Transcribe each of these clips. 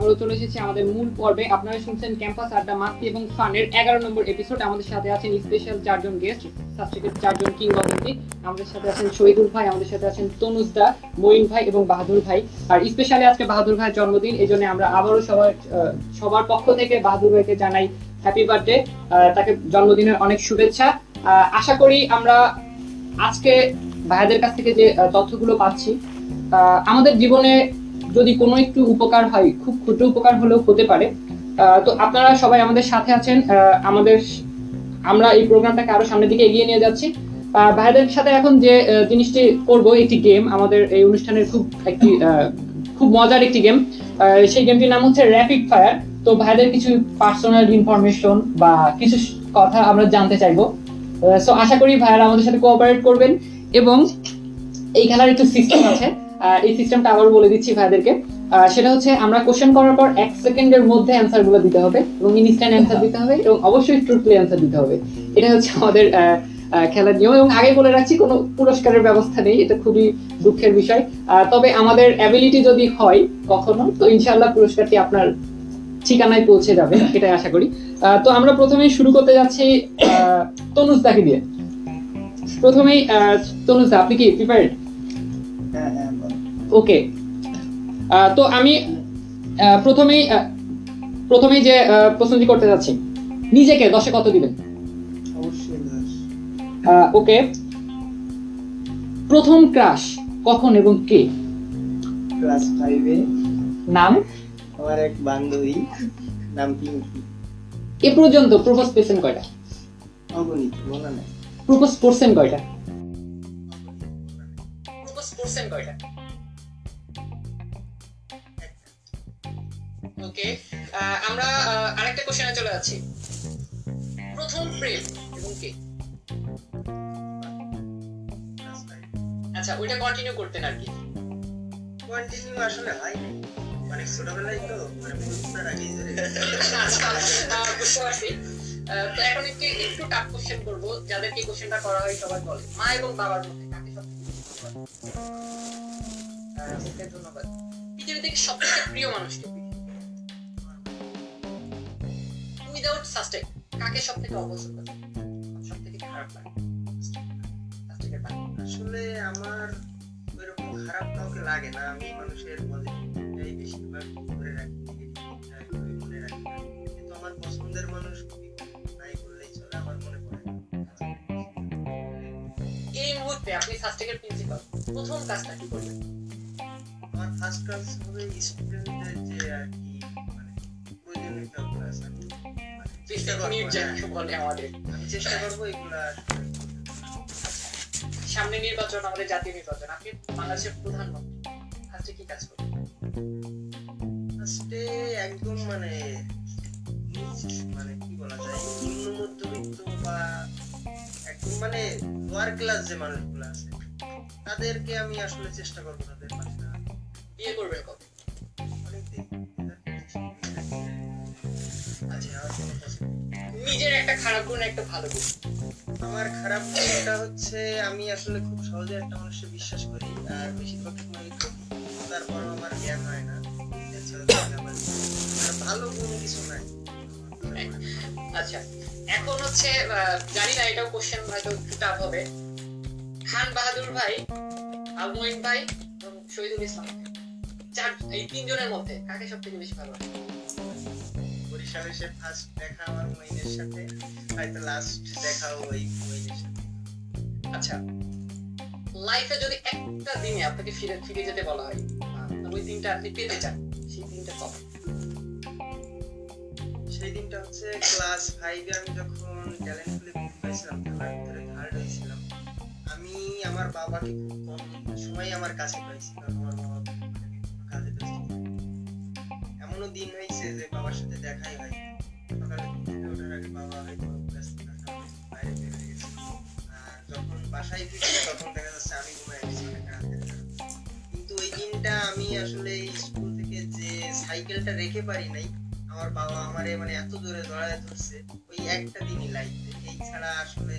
আবারও চলে এসেছি আমাদের মূল পর্বে। আপনারা শুনছেন ক্যাম্পাস আড্ডা মাস্তি এবং ফানের এগারো নম্বর এপিসোড আমাদের সাথে আছেন স্পেশাল চারজন গেস্ট সাবস্টিকেট চারজন কিং অফ আমাদের সাথে আছেন শহীদুল ভাই, আমাদের সাথে আছেন তনুজ দা, মঈন ভাই এবং বাহাদুর ভাই। আর স্পেশালি আজকে বাহাদুর ভাইয়ের জন্মদিন এই জন্য আমরা আবারও সবার সবার পক্ষ থেকে বাহাদুর ভাইকে জানাই হ্যাপি বার্থডে তাকে জন্মদিনের অনেক শুভেচ্ছা। আশা করি আমরা আজকে ভাইয়াদের কাছ থেকে যে তথ্যগুলো পাচ্ছি আমাদের জীবনে যদি কোনো একটু উপকার হয় খুব ক্ষুদ্র উপকার হলেও হতে পারে। তো আপনারা সবাই আমাদের সাথে আছেন। আমাদের আমরা এই প্রোগ্রামটাকে আরও সামনের দিকে এগিয়ে নিয়ে যাচ্ছি। আহ, ভাইয়াদের সাথে এখন যে জিনিসটি করব একটি গেম আমাদের এই অনুষ্ঠানের খুব একটি খুব মজার একটি গেম সেই গেমটির নাম হচ্ছে র্যাপিড ফায়ার তো ভাইয়াদের কিছু পার্সোনাল ইনফরমেশন বা কিছু কথা আমরা জানতে চাইব। সো আশা করি ভাইয়ারা আমাদের সাথে কোঅপারেট করবেন। এবং এই খেলার একটু সিস্টেম আছে। এই সিস্টেমটা আবার বলে দিচ্ছি ভাইদেরকে। সেটা হচ্ছে আমরা কোশ্চেন করার পর এক সেকেন্ডের মধ্যে অ্যান্সারগুলো দিতে হবে এবং ইনস্ট্যান্ট অ্যান্সার দিতে হবে এবং অবশ্যই ট্রুথলি অ্যান্সার দিতে হবে। এটা হচ্ছে আমাদের খেলার নিয়ম এবং আগে বলে রাখছি কোনো পুরস্কারের ব্যবস্থা নেই, এটা খুবই দুঃখের বিষয়। তবে আমাদের অ্যাবিলিটি যদি হয় কখনো, তো ইনশাআল্লাহ পুরস্কারটি আপনার ঠিকানায় পৌঁছে যাবে, এটাই আশা করি। তো আমরা প্রথমেই শুরু করতে যাচ্ছি তনুজ দাকে দিয়ে। প্রথমেই তনুজ আপনি কি প্রিপারেড হ্যাঁ হ্যাঁ। ওকে তো আমি প্রথমেই প্রথমেই যে প্রশ্নটি করতে যাচ্ছি নিজেকে দশে কত দিবেন? ওকে প্রথম ক্রাশ কখন এবং কে? ক্লাস ফাইভে নাম? আমার এক বান্ধবী নাম পিঙ্কি। এ পর্যন্ত প্রপোজ পেয়েছেন কয়টা? অগণিত মনে নেই। প্রপোজ করছেন কয়টা? প্রপোজ করছেন কয়টা? ওকে আমরা আরেকটা কোশ্চেনে চলে যাচ্ছি। প্রথম প্রেম এবং কে? আচ্ছা ওইটা কন্টিনিউ করতেন আর কি। কন্টিনিউ আসলে হয় নাই মানে ছোটবেলায় তো মানে আচ্ছা, আহ, বুঝতে পারছি। তো এখন একটু একটু টাফ কোশ্চেন করব। যাদেরকে কোশ্চেনটা করা হয় সবাই বলে। মা এবং বাবার মধ্যে কাকে ওকে, ধন্যবাদ। পৃথিবী থেকে সবথেকে প্রিয় মানুষকে? সাস্টেক কাকে সব থেকে অপছন্দ? সব থেকে খারাপ লাগে? আসলে আমার ওইরকম খারাপ কাউকে লাগে না। আমি মানুষের পজিটিভটাই বেশিরভাগ ধরে রাখি মনে রাখি। কিন্তু আমার পছন্দের মানুষ নাই বললেই চলে আমার মনে পড়ে এই মুহূর্তে আপনি সাস্টেকের প্রিন্সিপাল প্রথম কাজটা কি করবেন? আমার ফার্স্ট কাজ হবে স্টুডেন্টদের যে আর কি মানে প্রয়োজনীয় আছে। আমি চেষ্টা করব হ্যাঁ, আমাদের। চেষ্টা করব এগুলা সামনে নির্বাচন আমাদের জাতীয় নির্বাচন। আপনি বাংলাদেশের প্রধানমন্ত্রী। আজকে কি কাজ করবেন? ফার্স্টে একদম মানে মানে কি বলা যায় নিম্ন মধ্যবিত্ত বা একদম মানে লোয়ার ক্লাস যে মানুষগুলো আছে তাদেরকে আমি আসলে চেষ্টা করব তাদের পাশে। বিয়ে করবেন নিজের একটা খারাপ গুণ একটা ভালো গুণ আমার খারাপ গুণটা হচ্ছে আমি আসলে খুব সহজে একটা মানুষকে বিশ্বাস করি আর বেশিরভাগ সময় ঠকি। তারপরও আমার জ্ঞান হয় না আর ভালো গুণ কিছু নাই আচ্ছা এখন হচ্ছে জানি না এটাও কোশ্চেন হয়তো একটু টাফ হবে খান বাহাদুর ভাই আলমোইন ভাই এবং শহীদুল ইসলাম চার এই তিনজনের মধ্যে কাকে সব থেকে বেশি ভালো লাগে? ফার্স্ট দেখা আমার মইনের সাথে, হয়তো লাস্ট দেখাও ওই মইনের সাথে। আচ্ছা লাইফে যদি একটা দিনে আপনাকে ফিরে ফিরে যেতে বলা হয় ওই দিনটা আপনি পেতে চান, সেই দিনটা সেই দিনটা হচ্ছে ক্লাস ফাইভে আমি যখন ট্যালেন্ট খুলে পাইছিলাম খেলার ভিতরে থার্ড হয়েছিলাম, আমি আমার বাবাকে খুব কম সময় আমার কাছে পাইছি, কারণ আমার বাবা এমনও দিন হয়েছে যে বাবার সাথে দেখাই হয়, সকালে ওঠার আগে বাবা হয়তো বাইরে বের হয়ে গেছে। যখন বাসায় ফিরছি, তখন দেখা যাচ্ছে আমি ঘুমাই গেছি অনেক কিন্তু ওই দিনটা আমি আসলে স্কুল থেকে যে সাইকেলটা রেখে পারি নাই, আমার বাবা আমারে মানে এত জোরে জড়ায় ধরছে, ওই একটা দিনই লাইফে এই ছাড়া আসলে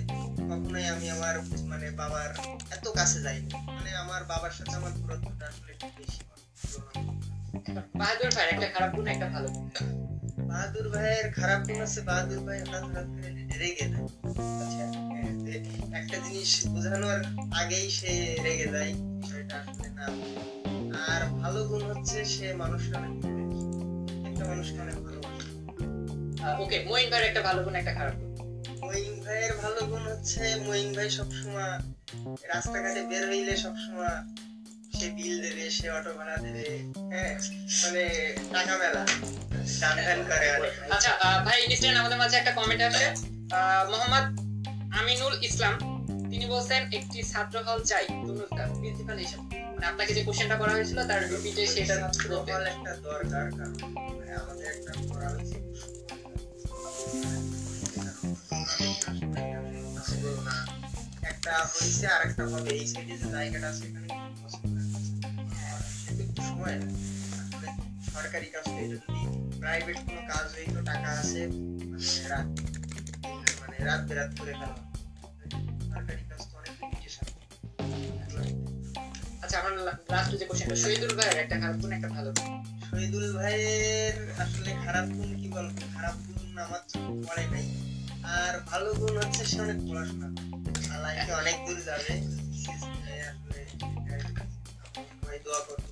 কখনোই আমি আমার মানে বাবার এত কাছে যাইনি। মানে আমার বাবার সাথে আমার দূরত্বটা আসলে একটু বেশি। বাহাদুর ভাই একটা খারাপ গুণ একটা ভালো গুণ। বাহাদুর ভাইয়ের খারাপ গুণ আছে বাহাদুর ভাই হঠাৎ হঠাৎ করে রেগে যায়। আচ্ছা একটা জিনিস বোঝানোর আগেই সে রেগে যায় বিষয়টা আসলে না। আর ভালো গুণ হচ্ছে সে মানুষকে অনেক একটা মানুষকে অনেক ভালোবাসে। ওকে মইন ভাইয়ের একটা ভালো গুণ একটা খারাপ গুণ। মঈন ভাইয়ের ভালো গুণ হচ্ছে মঈন ভাই সবসময় রাস্তাঘাটে বের হইলে সবসময় সে বিল দেবে সে অটো ভাড়া দেবে হ্যাঁ? মানে টাকা মেলা। করে আচ্ছা ভাই ইনস্ট্যান্ট আমাদের মাঝে একটা কমেন্ট আসছে মোহাম্মদ আমিনুল ইসলাম তিনি বলছেন একটি ছাত্র হল চাই প্রিন্সিপাল হিসেবে মানে আপনাকে যে কোশ্চেনটা করা হয়েছিল তার রিপিটে সেটা প্রবল একটা দরকার কারণ মানে আমাদের একটা করা একটা হয়েছে আর একটা হবে এই সাইডে যে জায়গাটা আছে এখানে সময় সরকারি কাজ তো যদি প্রাইভেট কোনো কাজ হইতো টাকা আছে মানে রাত মানে রাত বেরাত করে ফেলা। সরকারি কাজ তো অনেক লিমিটেশন আচ্ছা আমার লাস্ট যে কোশ্চেনটা শহীদুল ভাইয়ের একটা খারাপ গুণ, একটা ভালো শহীদুল ভাইয়ের আসলে খারাপ গুণ কি বলব? খারাপ গুণ আমার পড়ে নাই। আর ভালো গুণ হচ্ছে সে অনেক পড়াশোনা লাইফে অনেক দূর যাবে। আসলে এটাই দোয়া করব।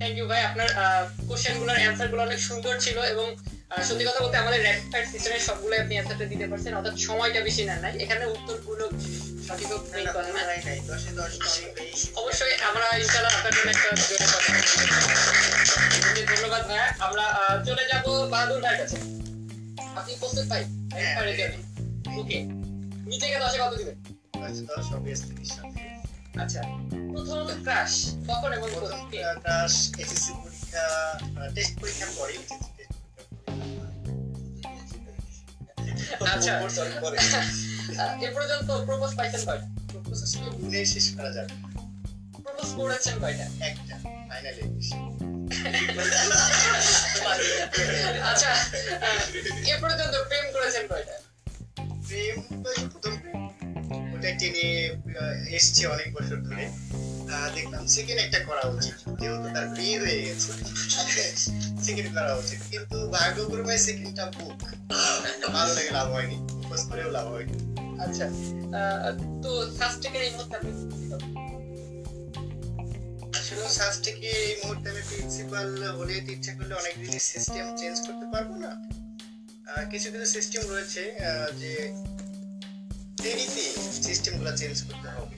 থ্যাংক ইউ ভাই। আপনার কোশ্চেনগুলোর অ্যান্সারগুলো অনেক সুন্দর ছিল এবং সত্যি কথা বলতে আমাদের র্যাপিড ফায়ার সিস্টেমের সবগুলো আপনি অ্যান্সারটা দিতে পারছেন। অর্থাৎ সময়টা বেশি নেন নাই। এখানে উত্তরগুলো সঠিক না, না, না। হয় অবশ্যই আমরা ইনশাআল্লাহ আপনার জন্য একটা ধন্যবাদ ভাইয়া আমরা চলে যাব বাহাদুর ভাইয়ের কাছে। আপনি প্রস্তুত ভাই? হ্যাঁ, ওকে নিজেকে দশে কত দিবেন। দশে দশ নিঃসন্দেহে। আচ্ছা। প্রথম ক্রাশ কখন এবং প্রথম এসএসসি পরীক্ষা টেস্ট পরীক্ষার পরে HSC test পরীক্ষার আচ্ছা। পরে। Sorry, পরে। আহ, এ পর্যন্ত প্রপোজ পাইছেন কয়টা? Propose আসলে গুণে শেষ করা যাবে। প্রপোজ করেছেন কয়টা? একটা ফাইনালি আচ্ছা এ পর্যন্ত প্রেম করেছেন কয়টা? প্রেম প্রথম টেনে আহ, এসছে অনেক বছর ধরে। দেখলাম সেকেন্ড একটা করা উচিত যেহেতু তার বিয়ে হয়ে গেছে। সেকেন্ড করা উচিত। কিন্তু ভাগ্যক্রমে সেকেন্ডটা বুক ভালো লাগে লাভ হয়নি। ফোকাস করেও লাভ হয়নি। আচ্ছা তো থেকে এই মুহূর্তে আপনি আসলে সাজ এই মুহূর্তে আমি প্রিন্সিপাল হলে ইচ্ছা করলে অনেক জিনিস সিস্টেম চেঞ্জ করতে পারব না। কিছু কিছু সিস্টেম রয়েছে যে দেরিতে সিস্টেমগুলো চেঞ্জ করতে হবে।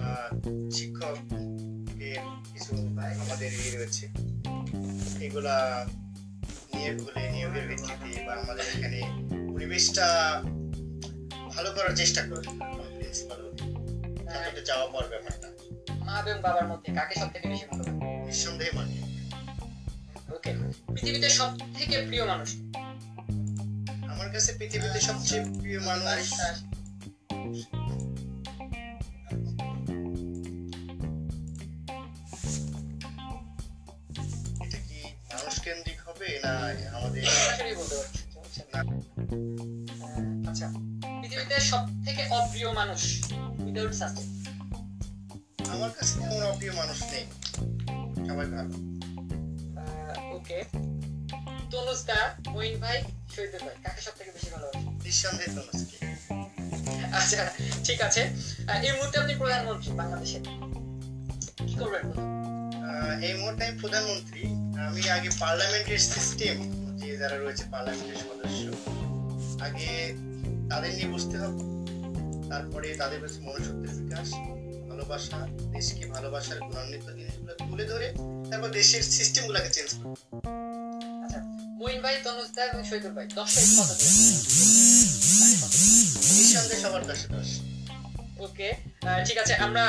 আহ, শিক্ষক এর কিছু আমাদের ইয়ে রয়েছে। এগুলা নিয়োগ হলে নিয়োগের ভিত্তিতে বা আমাদের এখানে পরিবেশটা ভালো করার চেষ্টা করবে প্রিন্সিপাল তাতে যাওয়া পর ব্যাপারটা। মা এবং বাবার মধ্যে কাকে সব থেকে বেশি ভালো নিঃসন্দেহে মানে ওকে। পৃথিবীতে সব থেকে প্রিয় মানুষ? আমার কাছে পৃথিবীতে সবচেয়ে প্রিয় মানুষ সরাসরি বলতে পারছি বুঝছেন? না। আহ, আচ্ছা পৃথিবীতে সব থেকে অপ্রিয় মানুষ উইদাউট সাসপেন্স আমার কাছে তেমন অপ্রিয় মানুষ নেই। সবাই ভালো। ওকে। তনুজ দা মঈন ভাই শহীদ ভাই কাকে সব থেকে বেশি ভালোবাসেন? নিঃসন্দেহে তনুজকে। আচ্ছা ঠিক আছে। এই মুহূর্তে আপনি প্রধানমন্ত্রী বাংলাদেশের কি করবেন এই মুহূর্তে আমি প্রধানমন্ত্রী। আমি আগে পার্লামেন্টের সিস্টেম যে যারা রয়েছে পার্লামেন্টের সদস্য আগে তাদের নিয়ে বুঝতে হবে তারপরে তাদের কাছে মনুষ্যত্বের বিকাশ ভালোবাসা দেশকে ভালোবাসার গুণান্বিত জিনিসগুলো তুলে ধরে তারপর দেশের সিস্টেম গুলাকে চেঞ্জ করতে আচ্ছা মঈন ভাই তনুজ এবং শহীদ ভাই দশে কত দিবেন? কাকে কত দিবেন? নিঃসন্দেহে সবার দশে দশ ওকে ঠিক আছে আমরা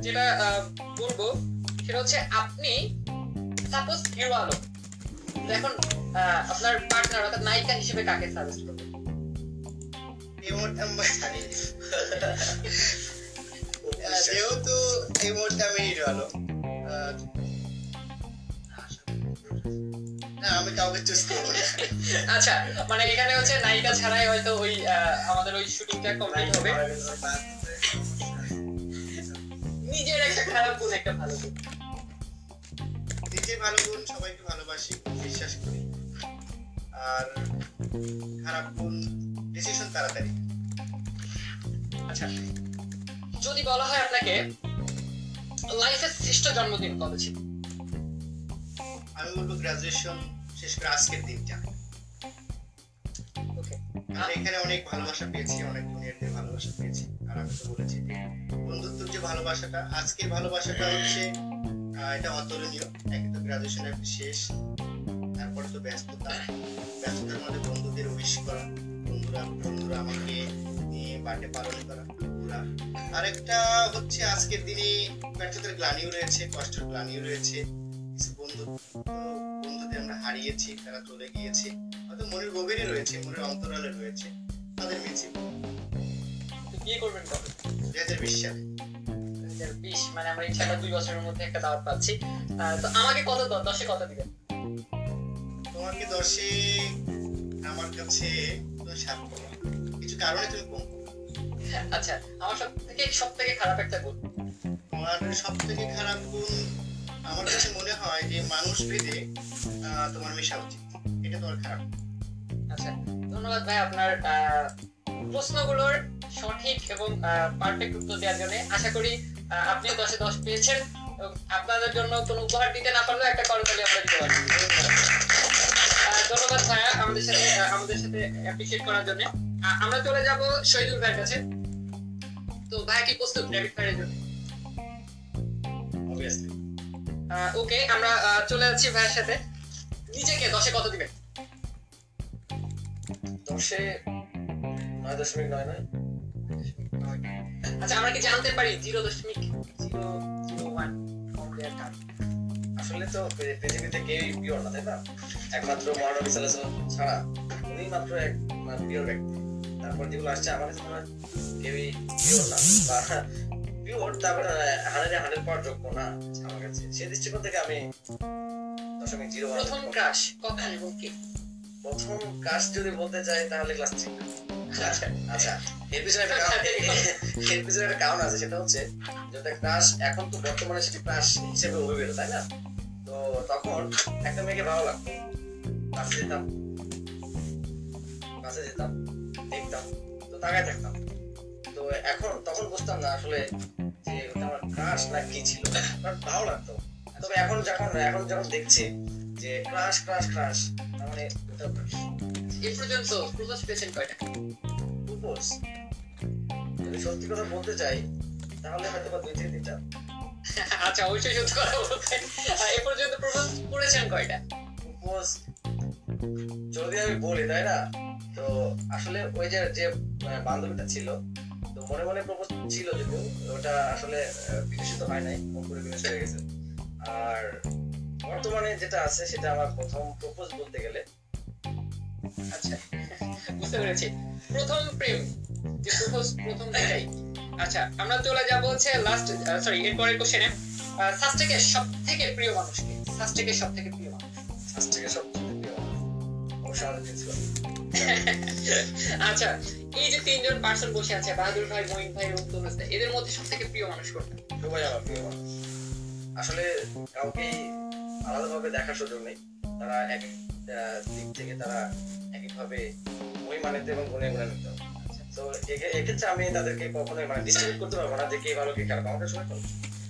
যেটা আহ, বলব সেটা হচ্ছে আপনি সাপোজ হিরো আলম এখন আপনার পার্টনার অর্থাৎ নায়িকা হিসেবে কাকে সাজেস্ট করবেন? যেহেতু এই মুহূর্তে আমি হিরো আলম আমি কাউকে চুজ করব আচ্ছা মানে এখানে হচ্ছে নায়িকা ছাড়াই হয়তো ওই আহ, আমাদের ওই শুটিংটা কমপ্লিট হবে। নিজের একটা খারাপ গুণ একটা ভালো গুণ। নিজে ভালো গুণ সবাইকে ভালোবাসি বিশ্বাস করি। আর খারাপ ডিসিশন তাড়াতাড়ি। আচ্ছা যদি বলা হয় আপনাকে লাইফের শ্রেষ্ঠ জন্মদিন কবে ছিল? আমি বলব গ্রাজুয়েশন শেষ করে আজকের দিনটা। আমি এখানে অনেক ভালোবাসা পেয়েছি অনেক জুনিয়রদের ভালোবাসা পেয়েছি আর আমি তো বলেছি যে বন্ধুত্বর যে ভালোবাসাটা আজকের ভালোবাসাটা হচ্ছে এটা অতুলনীয়। একে তো গ্রাজুয়েশন শেষ তো ব্যস্ততা। ব্যস্ততার মধ্যে বন্ধুদের উইশ করা বন্ধুরা বন্ধুরা আমাকে নিয়ে বার্থডে পালন করা আরেকটা হচ্ছে আজকের দিনে ব্যর্থতার গ্লানিও রয়েছে কষ্টের গ্লানিও রয়েছে। কিছু বন্ধু বন্ধুদের আমরা হারিয়েছি তারা চলে গিয়েছে। হয়তো মনের গভীরে রয়েছে মনের অন্তরালে রয়েছে তাদের মিছিল। বিয়ে করবেন কবে দুই হাজার বিশ সালে। দুই হাজার বিশ মানে আমরা দুই বছরের মধ্যে একটা দাওয়াত পাচ্ছি। তো আমাকে কত দশে কত দিবেন? তোমাকে দশে আমার কাছে সাত কিছু কারণে তুমি কম। আচ্ছা আমার সব থেকে সব থেকে খারাপ একটা গুণ? তোমার সব থেকে খারাপ গুণ আমার কাছে মনে হয় যে মানুষ ভেদে তোমার মেশা উচিত। এটা তোমার খারাপ। আচ্ছা ধন্যবাদ ভাই আপনার প্রশ্নগুলোর সঠিক এবং পারফেক্ট উত্তর দেওয়ার জন্য। আশা করি আহ, আপনিও দশে দশ পেয়েছেন। এবং আপনাদের জন্য কোনো উপহার দিতে না পারলেও একটা করতালি আমরা দিতে পারি ধন্যবাদ ভাইয়া আমাদের সাথে আমাদের সাথে অ্যাপ্রিশিয়েট করার জন্য। আমরা চলে যাব শহীদুল ভাইয়ের কাছে। তো ভাইয়া কি প্রস্তুত র্যাপিড ফায়ারের জন্য? অবভিয়াসলি ওকে আমরা চলে যাচ্ছি ভাইয়ের সাথে। নিজেকে দশে কত দিবেন? দশে নয় দশমিক নয় নয়। আচ্ছা আমরা কি জানতে পারি? জিরো দশমিক জিরো জিরো ওয়ান আসলে তো পৃথিবীতে কেউই পিওর না তাই না। একমাত্র মহানবী সাল্লাহ ছাড়া উনি মাত্র এক পিওর ব্যক্তি। তারপর যেগুলো আসছে আমার কাছে মনে হয় কেউই পিওর না। বা পিওর তারপরে হান্ড্রেড হান্ড্রেড পাওয়ার যোগ্য না আমার কাছে। সেই দৃষ্টিকোণ থেকে আমি দশমিক জিরো প্রথম ক্রাশ কখন এবং কে? প্রথম কাজ যদি বলতে চাই তাহলে ক্লাস থ্রি আচ্ছা আচ্ছা। এর পিছনে একটা কারণ এর পিছনে একটা কারণ আছে সেটা হচ্ছে যেটা ক্রাশ এখন তো বর্তমানে সেটা ক্রাশ হিসেবে অভিভূত তাই না? তো তখন একটা মেয়েকে ভালো লাগতো। ক্লাসে যেতাম। ক্লাসে যেতাম দেখতাম তো তাকায় থাকতাম। তো এখন তখন বুঝতাম না আসলে যে ওটা আমার ক্রাশ না কি ছিল বাট ভালো লাগতো। তবে এখন যখন এখন যখন দেখছি যে ক্রাশ ক্রাশ ক্রাশ তার মানে ওটা crush। এ পর্যন্ত প্রপোজ পেয়েছেন কয়টা? প্রপোজ যদি সত্যি কথা বলতে চাই তাহলে হয়তো বা দুই থেকে তিনটা আচ্ছা অবশ্যই সত্যি কথা বলতে। পর্যন্ত প্রপোজ করেছেন কয়টা? প্রপোজ যদি আমি বলি, তাই না? তো আসলে ওই যে যে বান্ধবীটা ছিল, তো মনে মনে প্রপোজ ছিল যদিও, ওটা আসলে বিকশিত হয় নাই করে বিকশিত হয়ে গেছে। আর বর্তমানে যেটা আছে, সেটা আমার প্রথম প্রপোজ বলতে গেলে আচ্ছা বুঝতে পেরেছি। প্রথম প্রেম প্রথম যেটাই আচ্ছা আমরা চলে যাব হচ্ছে লাস্ট সরি এরপরের কোশ্চেনে সাস্টেকের সব থেকে প্রিয় মানুষকে সাস্টেকের সব থেকে প্রিয় মানুষ। থেকে সব প্রিয় আচ্ছা এই যে তিনজন পার্সন বসে আছে বাহাদুর ভাই মঈন ভাই এবং তনুজ এদের মধ্যে সব থেকে প্রিয় মানুষ কোনটা? সবাই আমার প্রিয় মানুষ। আসলে কাউকেই আলাদাভাবে দেখার সুযোগ নেই। তারা এক দিক থেকে তারা এক একভাবে ওই মানেতে এবং গুণে গুণে নিতে তো এক্ষেত্রে আমি তাদেরকে কখনোই মানে ডিস্ট্রিবিউট করতে পারব না যে কে ভালো কে খারাপ। আমাকে সবাই ভালো।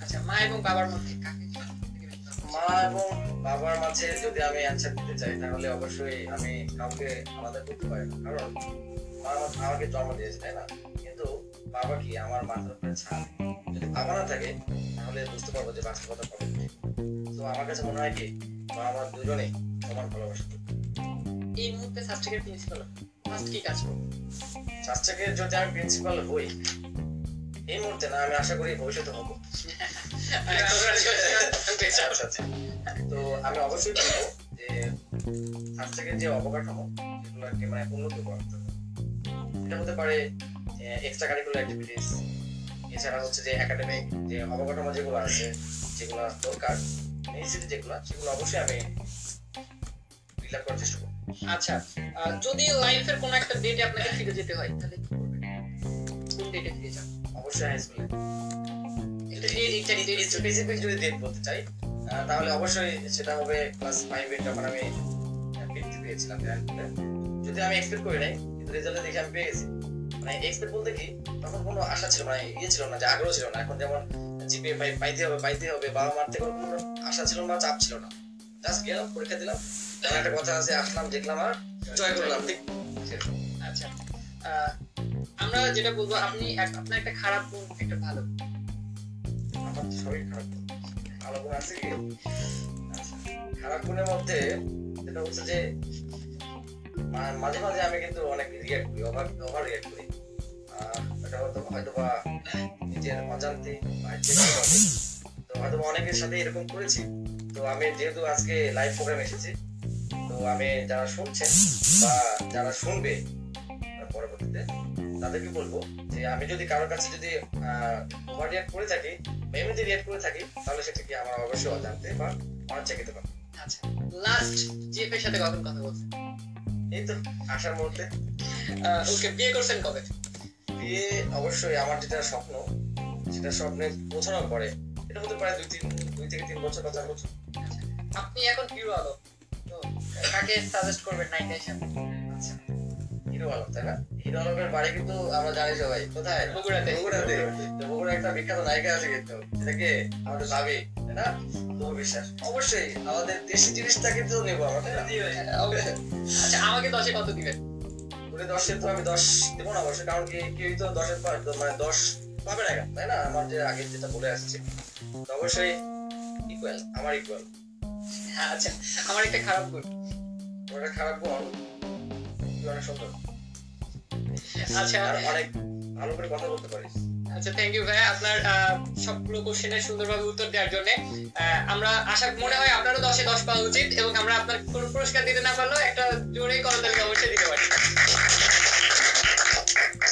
আচ্ছা মা এবং বাবার মধ্যে কাকে? মা এবং বাবার মাঝে যদি আমি অ্যান্সার দিতে চাই তাহলে অবশ্যই আমি কাউকে আলাদা করতে পারি না। কারণ মা আমাকে জন্ম দিয়েছে তাই না? কিন্তু বাবা কি আমার মাথার উপরে ছাদ যদি বাবা না থাকে তাহলে বুঝতে পারব যে বাস্তবতা কবে। তো আমার কাছে মনে হয় কি মা আমার দুজনেই সমান ভালোবাসা এই মুহূর্তে সাস্টেকের প্রিন্সিপাল ফার্স্ট কি কাজ করবে? যদি আমি প্রিন্সিপাল হই এই মুহূর্তে না আমি আশা করি ভবিষ্যতে হব। তো আমি অবশ্যই বলব যে যে অবকাঠামো মানে উন্নত করা হবে। এটা হতে পারে এক্সট্রা কারিকুলার অ্যাক্টিভিটিস এছাড়া হচ্ছে যে একাডেমিক যে অবকাঠামো যেগুলো আছে যেগুলো দরকার যেগুলো, সেগুলো অবশ্যই আমি করার চেষ্টা আচ্ছা যদি লাইফের কোনো একটা ডেটে আপনাকে ফিরে যেতে হয়, তাহলে কি করবেন? কোন ডেটে ফিরে যান? অবশ্যই হাই স্কুলে স্পেসিফিক যদি ডেট বলতে চাই তাহলে অবশ্যই সেটা হবে ক্লাস ফাইভে যখন আমি বৃত্তি পেয়েছিলাম যদি আমি এক্সপেক্ট করি নাই, কিন্তু রেজাল্টে দেখে আমি পেয়ে গেছি। মানে এক্সপেক্ট বলতে কি, তখন কোনো আশা ছিল মানে ইয়ে ছিল না, যে আগ্রহ ছিল না। এখন যেমন হবে হবে বাবা মার থেকে কোনো আশা ছিল না চাপ ছিল না। জাস্ট গেলাম পরীক্ষা দিলাম। একটা কথা আছে আসলাম দেখলাম আর জয় করলাম ঠিক? আচ্ছা। আমরা যেটা বলব আপনি আপনার একটা খারাপ গুণ একটা ভালো আমার শরীর খারাপ ভালো গুণ আছে কি? আচ্ছা, খারাপ গুণের মধ্যে যেটা হচ্ছে যে মাঝে মাঝে আমি কিন্তু অনেক রিয়াক্ট করি ওভার ওভার রিয়াক্ট করি। অনেকের সাথে এরকম করেছি তো আমি যেহেতু আজকে লাইভ প্রোগ্রাম এসেছি তো আমি যারা শুনছেন বা যারা শুনবে পরবর্তীতে তাদেরকে বলব যে আমি যদি কারোর কাছে যদি ওভার রিয়াক্ট করে থাকি বা এমনিতে রিয়াক্ট করে থাকি তাহলে সেটা কি আমার অবশ্যই অজান্তে বা অনিচ্ছাকৃত পারে আচ্ছা লাস্ট জিএফ এর সাথে কখন কথা বলছেন? এই তো, আসার মুহূর্তে। ওকে, বিয়ে করছেন কবে? বিয়ে অবশ্যই আমার যেটা স্বপ্ন সেটা স্বপ্নে পৌঁছানোর পরে এটা হতে পারে দুই তিন দুই থেকে তিন বছর বা চার বছর। আপনি এখন হিরো তো কাকে সাজেস্ট করবেন নায়িকা হিসাবে আচ্ছা হিরো আলম তাই না? হিরো আলমের বাড়ি কিন্তু আমরা জানি সবাই। কোথায়? বগুড়াতে। বগুড়াতে। বগুড়া একটা বিখ্যাত নায়িকা আছে কিন্তু সেটাকে আমাদের ভাবি তাই না? বহু বিশ্বাস। অবশ্যই আমাদের দেশি জিনিসটা কিন্তু নেব আমরা। আচ্ছা আমাকে দশে কত দিবেন? ওরে দশে তো আমি দশ দেবো না অবশ্যই কারণ কি কেউই তো দশের মানে দশ পাবে না তাই না? আমার যে আগে যেটা বলে আসছে অবশ্যই ইকুয়াল আমার ইকুয়াল আচ্ছা আমার একটা খারাপ গুণ ওটা খারাপ গুণ অনেক সুন্দর আচ্ছা। অনেক ভালো করে কথা বলতে পারিস। আচ্ছা থ্যাংক ইউ ভাই আপনার সবগুলো কোশ্চেনের সুন্দরভাবে উত্তর দেওয়ার জন্য আমরা আশা মনে হয় আপনারও দশে দশ পাওয়া উচিত এবং আমরা আপনার কোনো পুরস্কার দিতে না পারলেও একটা জোরে করতালি অবশ্যই দিতে পারি।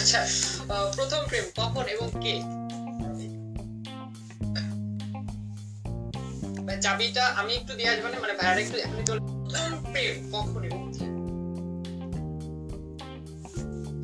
আচ্ছা প্রথম প্রেম কখন এবং কে চাবিটা আমি একটু দিয়ে আসব মানে ভাইয়ারা একটু এখনই চলে প্রথম প্রেম কখন এবং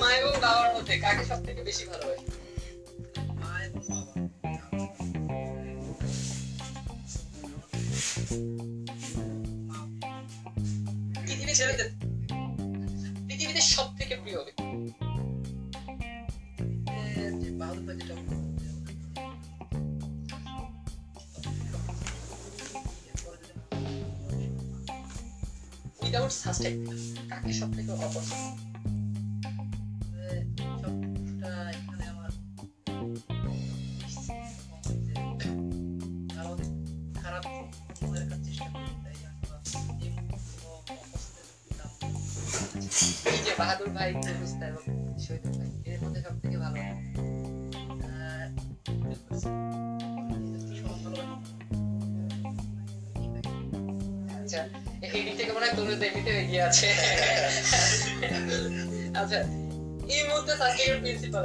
মা এবং বাবার মধ্যে কাকে সব থেকে বেশি ভালোবাসে? এই যে বাহাদুর ভাই ফেরুস্তা এবং শহীদুল ভাই এর মধ্যে সব থেকে ভালো। আচ্ছা এই দিক থেকে মনে হয় তরুণ দেখিতে এগিয়ে আছে। আচ্ছা এই মুহূর্তে সার্কিটের প্রিন্সিপাল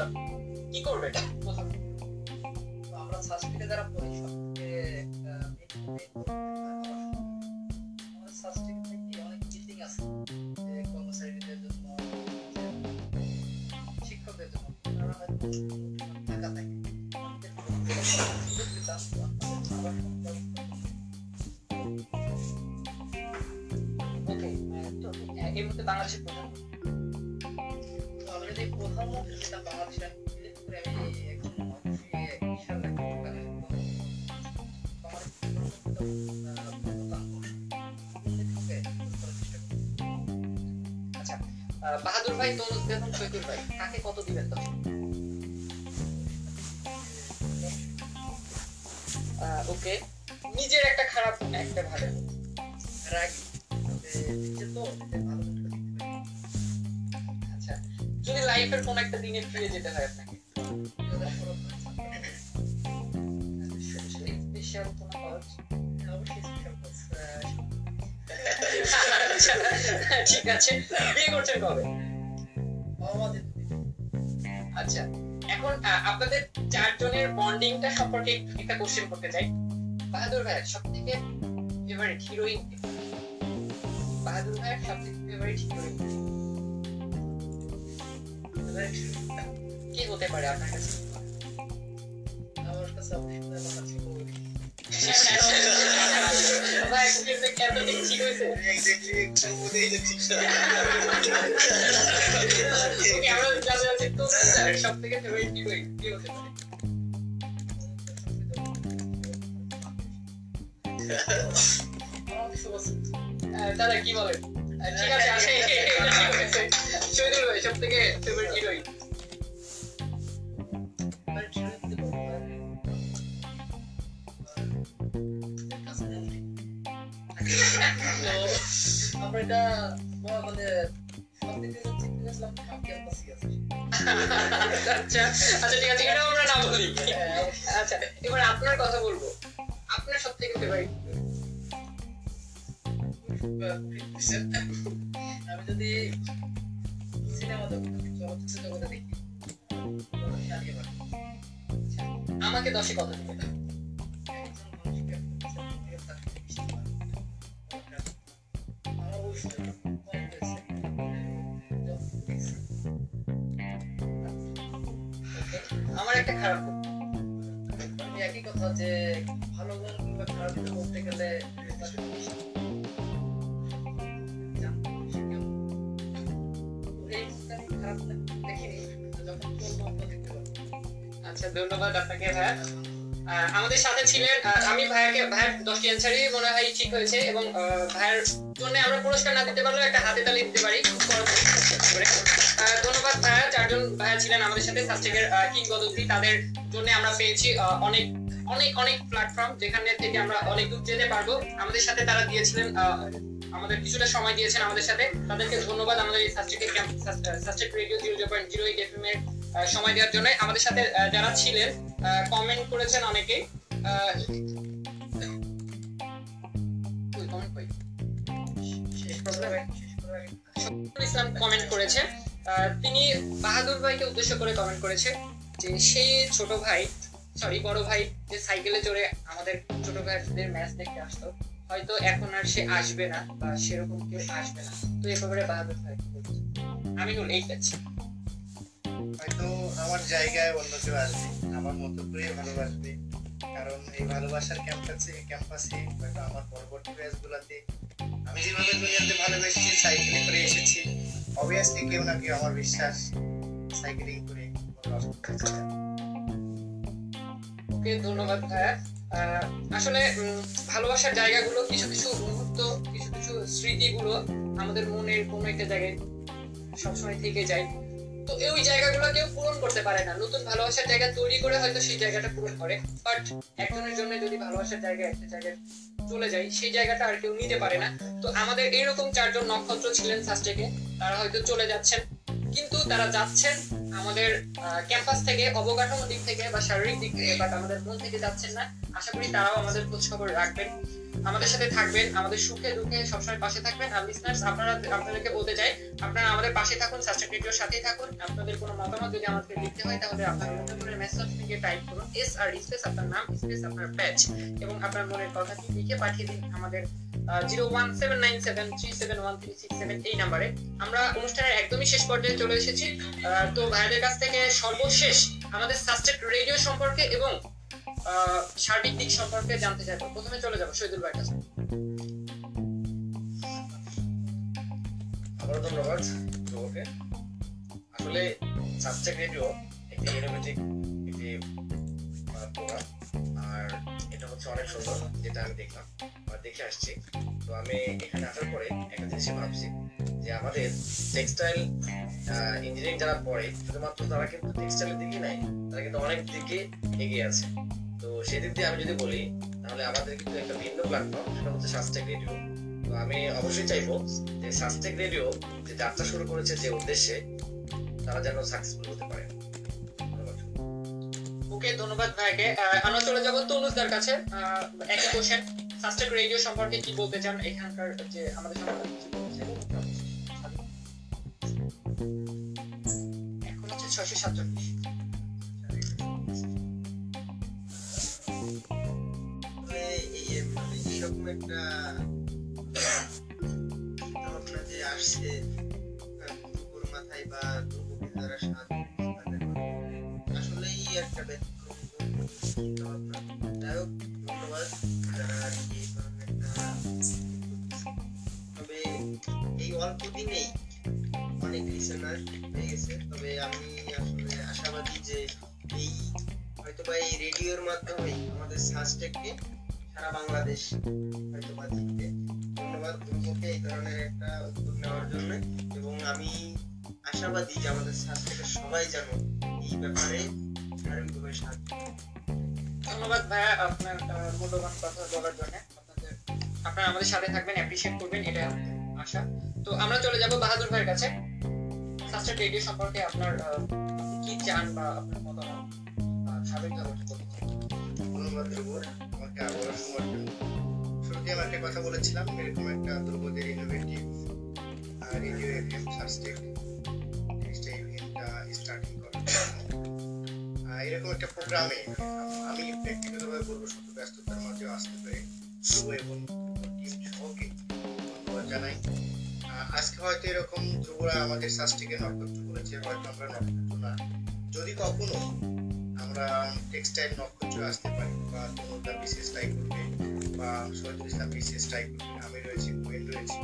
বাহাদুর ভাই তনুজ এবং শহীদুল ভাই, কাকে কত দিবেন তো ওকে, নিজের একটা খারাপ একটা ভালো রাগ তো আচ্ছা যদি লাইফের কোন একটা দিনে ফিরে যেতে হয় আপনাকে? আচ্ছা, ঠিক আছে। বিয়ে করছেন কবে? আচ্ছা এখন আপনাদের চারজনের বন্ডিংটা সম্পর্কে একটা কোশ্চেন করতে চাই। বাহাদুর ভাইয়ের সব থেকে ফেভারিট হিরোইন বাহাদুর ভাইয়ের সব থেকে ফেভারিট হিরোইন কি হতে পারে আপনার কাছে? আমার কাছে আপনি শুনে আমার ছিল ভাই কিন্তু কেন ঠিক হয়েছে ওকে, আমরা জানতে চাচ্ছি তো সব থেকে ফেভারিট হিরোইন কি হতে পারে আহ, দাদা কি বলেন আহ, ঠিক আছে আসে শহীদুল ভাই সব থেকে ফেভারিট হিরোইন আচ্ছা আচ্ছা। ঠিক আছে এটা আমরা না বলি। আচ্ছা। এবার আপনার কথা বলব। আচ্ছা ধন্যবাদ আপনাকে ভাইয়া আমাদের সাথে ছিলেন আমি ভাইয়াকে ভাইয়ের দশটি অ্যান্সারই মনে হয় ঠিক হয়েছে এবং ভাইয়ের জন্য আমরা পুরস্কার না দিতে পারলেও একটা হাতে তালি দিতে পারি। ধন্যবাদ ভাইয়া। চারজন ভাইয়া ছিলেন আমাদের সাথে সাবজেক্টের কিংবদন্তি। তাদের জন্য আমরা পেয়েছি অনেক অনেক অনেক প্ল্যাটফর্ম যেখানে থেকে আমরা অনেক দূর যেতে পারব। আমাদের সাথে তারা দিয়েছিলেন আমাদের কিছুটা সময় দিয়েছেন আমাদের সাথে। তাদেরকে ধন্যবাদ আমাদের এই সাবজেক্টের subject radio zero zero point zero eight F এর আহ, সময় দেওয়ার জন্য আমাদের সাথে যারা ছিলেন কমেন্ট করেছেন অনেকে ইসলাম কমেন্ট করেছে। তিনি বাহাদুর ভাইকে উদ্দেশ্য করে কমেন্ট করেছে যে সেই ছোট ভাই সরি বড় ভাই যে সাইকেলে চড়ে আমাদের ছোট ভাইদের ম্যাচ দেখতে আসতো, হয়তো এখন আর সে আসবে না বা সেরকম কেউ আসবে না। তো এ ব্যাপারে বাহাদুর ভাই? আমিনুল এই যাচ্ছি হয়তো আমার জায়গায় অন্য কেউ আসবে, আমার মতো করে ভালোবাসবে। কারণ এই ভালোবাসার ক্যাম্পাসে ক্যাম্পাসে হয়তো আমার পরবর্তী আমি যেভাবে দুনিয়াতে ভালোবেসেছি সাইকেলে করে এসেছি অবভিয়াসলি কেউ না কেউ আমার বিশ্বাস সাইকেলিং করে। ওকে, ধন্যবাদ ভাইয়া। আসলে ভালোবাসার জায়গাগুলো, কিছু কিছু মুহূর্ত, কিছু কিছু স্মৃতিগুলো আমাদের মনের কোনো একটা জায়গায় সবসময় থেকে যায়। তো জায়গাগুলো কেউ পূরণ করতে পারে না। নতুন ভালোবাসার জায়গা তৈরি করে হয়তো সেই জায়গাটা পূরণ করে। বাট একজনের জন্য যদি ভালোবাসার জায়গা একটা জায়গায় চলে যায় সেই জায়গাটা আর কেউ নিতে পারে না। তো আমাদের এইরকম চারজন নক্ষত্র ছিলেন ফার্স্টেকে তারা হয়তো চলে যাচ্ছেন। কিন্তু তারা যাচ্ছেন আমাদের ক্যাম্পাস থেকে, অবকাঠামো দিক থেকে বা শারীরিক দিক থেকে বাট আমাদের মন থেকে যাচ্ছেন না। আশা করি তারাও আমাদের খোঁজ খবর রাখবেন। আমাদের সাথে থাকবেন, আমাদের সুখে দুঃখে সবসময় পাশে থাকবেন। আর লিসনার্স আপনারা, আপনাদেরকে বলতে চাই, আপনারা আমাদের পাশে থাকুন সাবস্ক্রাইব রেডিওর সাথেই থাকুন। আপনাদের কোনো মতামত যদি আমাদেরকে লিখতে হয়, তাহলে আপনার মনে মনের মেসেজ থেকে টাইপ করুন। এস আর স্পেস আপনার নাম স্পেস আপনার ব্যাচ এবং আপনার মনের কথাটি লিখে পাঠিয়ে দিন আমাদের zero one seven nine seven three seven one three six seven এই নাম্বারে আমরা অনুষ্ঠানের একদমই শেষ পর্যায়ে চলে এসেছি। তো ভাইদের কাছ থেকে সর্বশেষ আমাদের সাস্টেক রেডিও সম্পর্কে এবং সার্বিক দিক সম্পর্কে জানতে চাইব। প্রথমে চলে যাব শহীদুল ভাইয়ের কাছে। আবারও ধন্যবাদ ধ্রুবকে আসলে সাবজেক্ট রেডিও একটি ইনোভেটিভ একটি প্রোগ্রাম আর এটা হচ্ছে অনেক সুন্দর, যেটা আমি দেখলাম বা দেখে আসছি। তো আমি এখানে আসার পরে একটা জিনিসই ভাবছি, যে আমাদের টেক্সটাইল ইঞ্জিনিয়ারিং যারা পড়ে, শুধুমাত্র তারা কিন্তু টেক্সটাইলের দিকে নাই, তারা কিন্তু অনেক দিকে এগিয়ে আছে। সেই দিয়ে আমি যদি বলি, তাহলে আমাদের কিন্তু একটা ভিন্ন প্ল্যাটফর্ম সেটা হচ্ছে সাস্টেক রেডিও তো আমি অবশ্যই চাইব যে সাস্টেক রেডিও যে যাত্রা শুরু করেছে যে উদ্দেশ্যে, তারা যেন সাকসেসফুল হতে পারে। ওকে, ধন্যবাদ ভাইকে। আমরা চলে যাব তনুজদার কাছে। একই কোশ্চেন সাস্টেক রেডিও সম্পর্কে কি বলতে চান? এখানকার যে আমাদের সম্পর্কে ছয়শো সাতচল্লিশ। এই তবে এই অল্প দিনেই অনেক হয়ে গেছে তবে আমি আসলে আশাবাদী যে এই হয়তো এই রেডিওর মাধ্যমে আমাদের সাজটেককে সারা বাংলাদেশ আমাদের সাথে থাকবেন অ্যাপ্রিশিয়েট করবেন এটা আশা। তো আমরা চলে যাব বাহাদুর ভাইয়ের কাছে। সাস্টেক রেডিও সম্পর্কে আপনার কি চান বা আপনার মতামত? একটা কথা বলেছিলাম, এরকম একটা ইনোভেটিভ রেডিও এফএম জিনিসটা ইভেন্টটা স্টার্টিং এরকম একটা প্রোগ্রামে আমি ব্যক্তিগতভাবে বলব শুধু ব্যস্ততার মাঝে আসতে পেরে। এবং জানাই। আজকে হয়তো এরকম ধ্রুবরা আমাদের সার্চটিকে নক্ষত্র বলেছে হয়তো আমরা নক্ষত্র না। যদি কখনো আমরা টেক্সটাইল নক্ষত্র আসতে পারি, বা তনুদা বিশেষ ট্রাই করবে বা সৈয়দুল বিশেষ ট্রাই করবে আমি রয়েছি মোয়েন রয়েছি,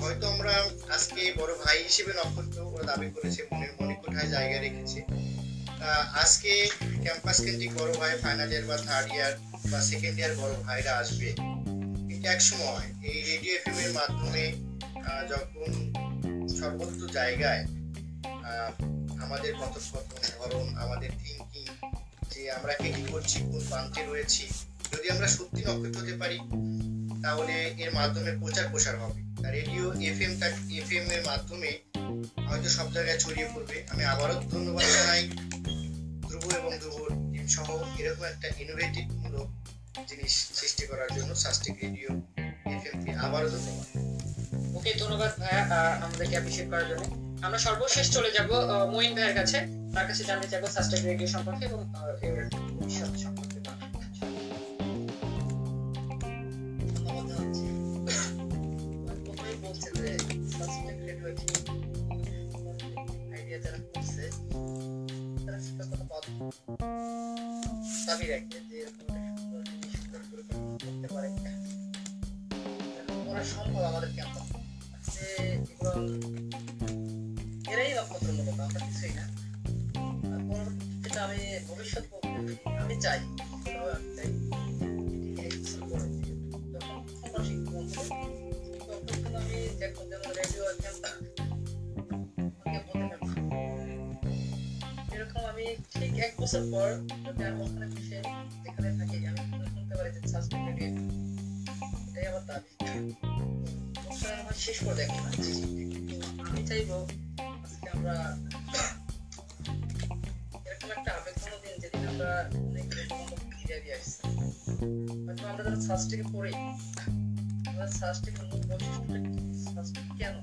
হয়তো আমরা আজকে বড় ভাই হিসেবে নক্ষত্র দাবি করেছে মনের মনে কোঠায় জায়গা রেখেছে। আজকে ক্যাম্পাস কেন্দ্রিক বড় ভাই ফাইনাল ইয়ার বা থার্ড ইয়ার বা সেকেন্ড ইয়ার বড় ভাইরা আসবে। এক সময় এই রেডিও এফএম এর মাধ্যমে যখন সর্বত্র জায়গায় আমাদের কথোপকথন ধরন, আমাদের থিঙ্কিং যে আমরা কে কি করছি, কোন প্রান্তে রয়েছি, যদি আমরা সত্যি নক্ষত্র হতে পারি, তাহলে এর মাধ্যমে প্রচার প্রসার হবে। রেডিও এফ এফএম এফএম এর মাধ্যমে হয়তো সব জায়গায় ছড়িয়ে পড়বে। আমি আবারও ধন্যবাদ জানাই। ধ্রুব এবং ধ্রুব টিম সহ এরকম একটা ইনোভেটিভ মূলক জিনিস সৃষ্টি করার জন্য সাস্টিক রেডিও এফএম কে আবারও ধন্যবাদ। ওকে, ধন্যবাদ ভাইয়া আমাদেরকে অ্যাপ্রিশিয়েট করার জন্য। আমরা সর্বশেষ চলে যাব মঈন ভাইয়ের কাছে। তার কাছে জানতে চাইব সাস্টেক রেডিও সম্পর্কে এবং এর ভবিষ্যৎ সম্পর্কে বা- ধন্যবাদ জানাচ্ছি। করা সম্ভব আমাদের ক্যাম্পাস আজকে এগুলো এরাই নক্ষত্র মূলত আমরা কিছুই না। পরবর্তীতে আমি ভবিষ্যৎ আমি চাই ঠিক এক বছর পর যদি যেখানে থাকি, আমি শুনতে পারি যে সাসপেক্ট রেডিও আমার দাবি আমার শেষ করে দেখো আমি চাইব আজকে আমরা এরকম একটা আবেগ দিন যেদিন আমরা অনেক রকম দিয়ে আসছি। হয়তো আমরা যারা সাস্টেকে পড়ি আমাদের সাস্টেকের মূল বৈশিষ্ট্যটা কি? সাস্টেক কেন?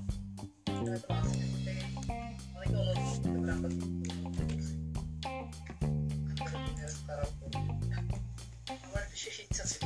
হয়তো আজকে অনেকে অনুভব করতে পারে, আমরা তারাও করবে। আমার একটা ইচ্ছা ছিল।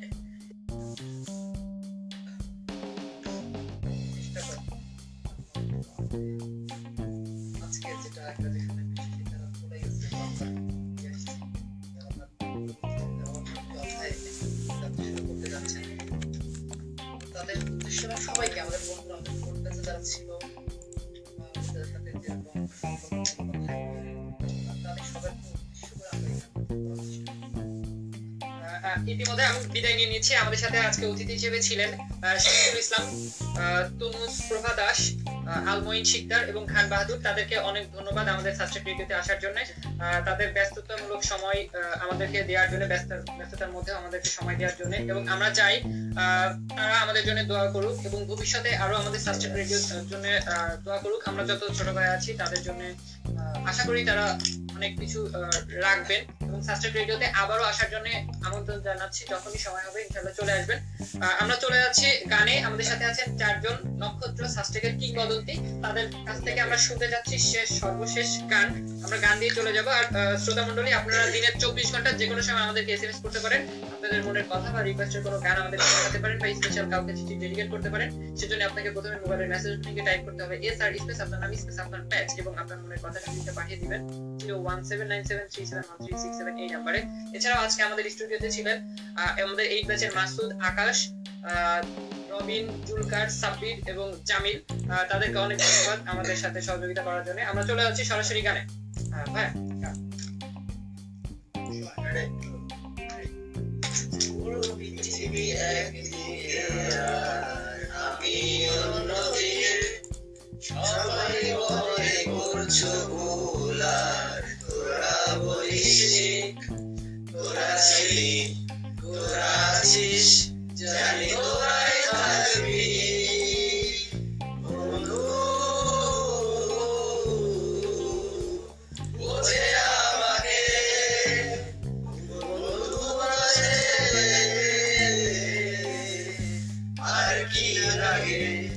তাদের সবাইকে আমাদের আমাদের পরিবেশে যারা ছিল ইতিমধ্যে আমি বিদায় নিয়ে নিচ্ছি। আমাদের সাথে আজকে অতিথি হিসেবে ছিলেন ইসলাম প্রভা দাস আহ, আলমঈন শিকদার এবং খান বাহাদুর। তাদেরকে অনেক ধন্যবাদ আমাদের রেডিওতে আসার জন্য। তাদের ব্যস্ততামূলক সময় আমাদেরকে দেওয়ার জন্য ব্যস্ত ব্যস্ততার মধ্যে আমাদেরকে সময় দেওয়ার জন্য। এবং আমরা চাই তারা আমাদের জন্য দোয়া করুক এবং ভবিষ্যতে আরও আমাদের জন্য দোয়া করুক। আমরা যত ছোট ভাই আছি, তাদের জন্য আশা করি তারা অনেক কিছু রাখবেন এবং সাবস্ট্রাক্ট রেডিওতে আবারও আসার জন্য আমন্ত্রণ জানাচ্ছি। যখনই সময় হবে ইনশাল্লাহ চলে আসবেন। আমরা চলে যাচ্ছি গানে। আমাদের সাথে আছেন চারজন নক্ষত্র সাস্টেকের কিংবদন্তি। তাদের কাছ থেকে আমরা শুনতে যাচ্ছি শেষ, সর্বশেষ গান। আমরা গান দিয়ে চলে যাব। আর শ্রোতা মন্ডলী আপনারা দিনের চব্বিশ ঘণ্টা যে কোনো সময় আমাদেরকে এসএমএস করতে পারেন। আপনাদের মনের কথা বা রিকোয়েস্টের কোনো গান আমাদের জানাতে পারেন বা স্পেশাল কাউকে চিঠি ডেডিকেট করতে পারেন, সেজন্য আপনাকে প্রথমে মোবাইলের মেসেজ লিখে টাইপ করতে হবে এস আর স্পেস আপনার নাম স্পেস আপনার প্যাচ এবং আপনার মনের কথা লিখে পাঠিয়ে দিবেন। Zero one seven nine seven three seven one three six seven এই নাম্বারে এছাড়াও আজকে আমাদের স্টুডিওতে ছিলেন আমাদের এই ব্যাচের মাসুদ, আকাশ রবিন জুলকার, সাব্বির এবং জামিল। তাদেরকে অনেক ধন্যবাদ আমাদের সাথে সহযোগিতা করার জন্য। আমরা চলে যাচ্ছি সরাসরি গানে। একদিকে আমি অন্যদিকে সবাই বলে করছ ভুল তোরা বলিস, তোরা ছিলি তোরা আছিস, জানি তোরাই থাকবি আর কি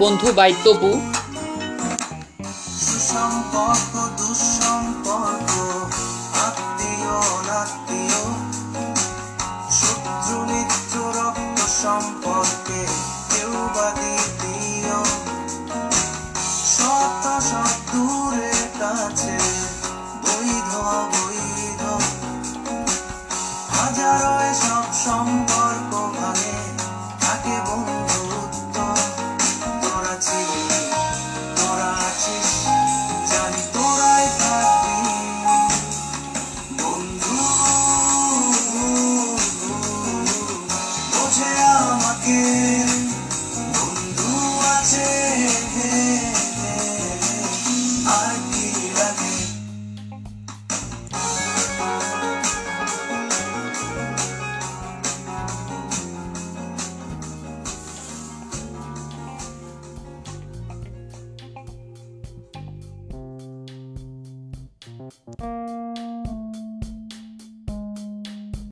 বন্ধু বাই তবু। সম্পর্ক দুঃসম্পর্ক আত্মীয়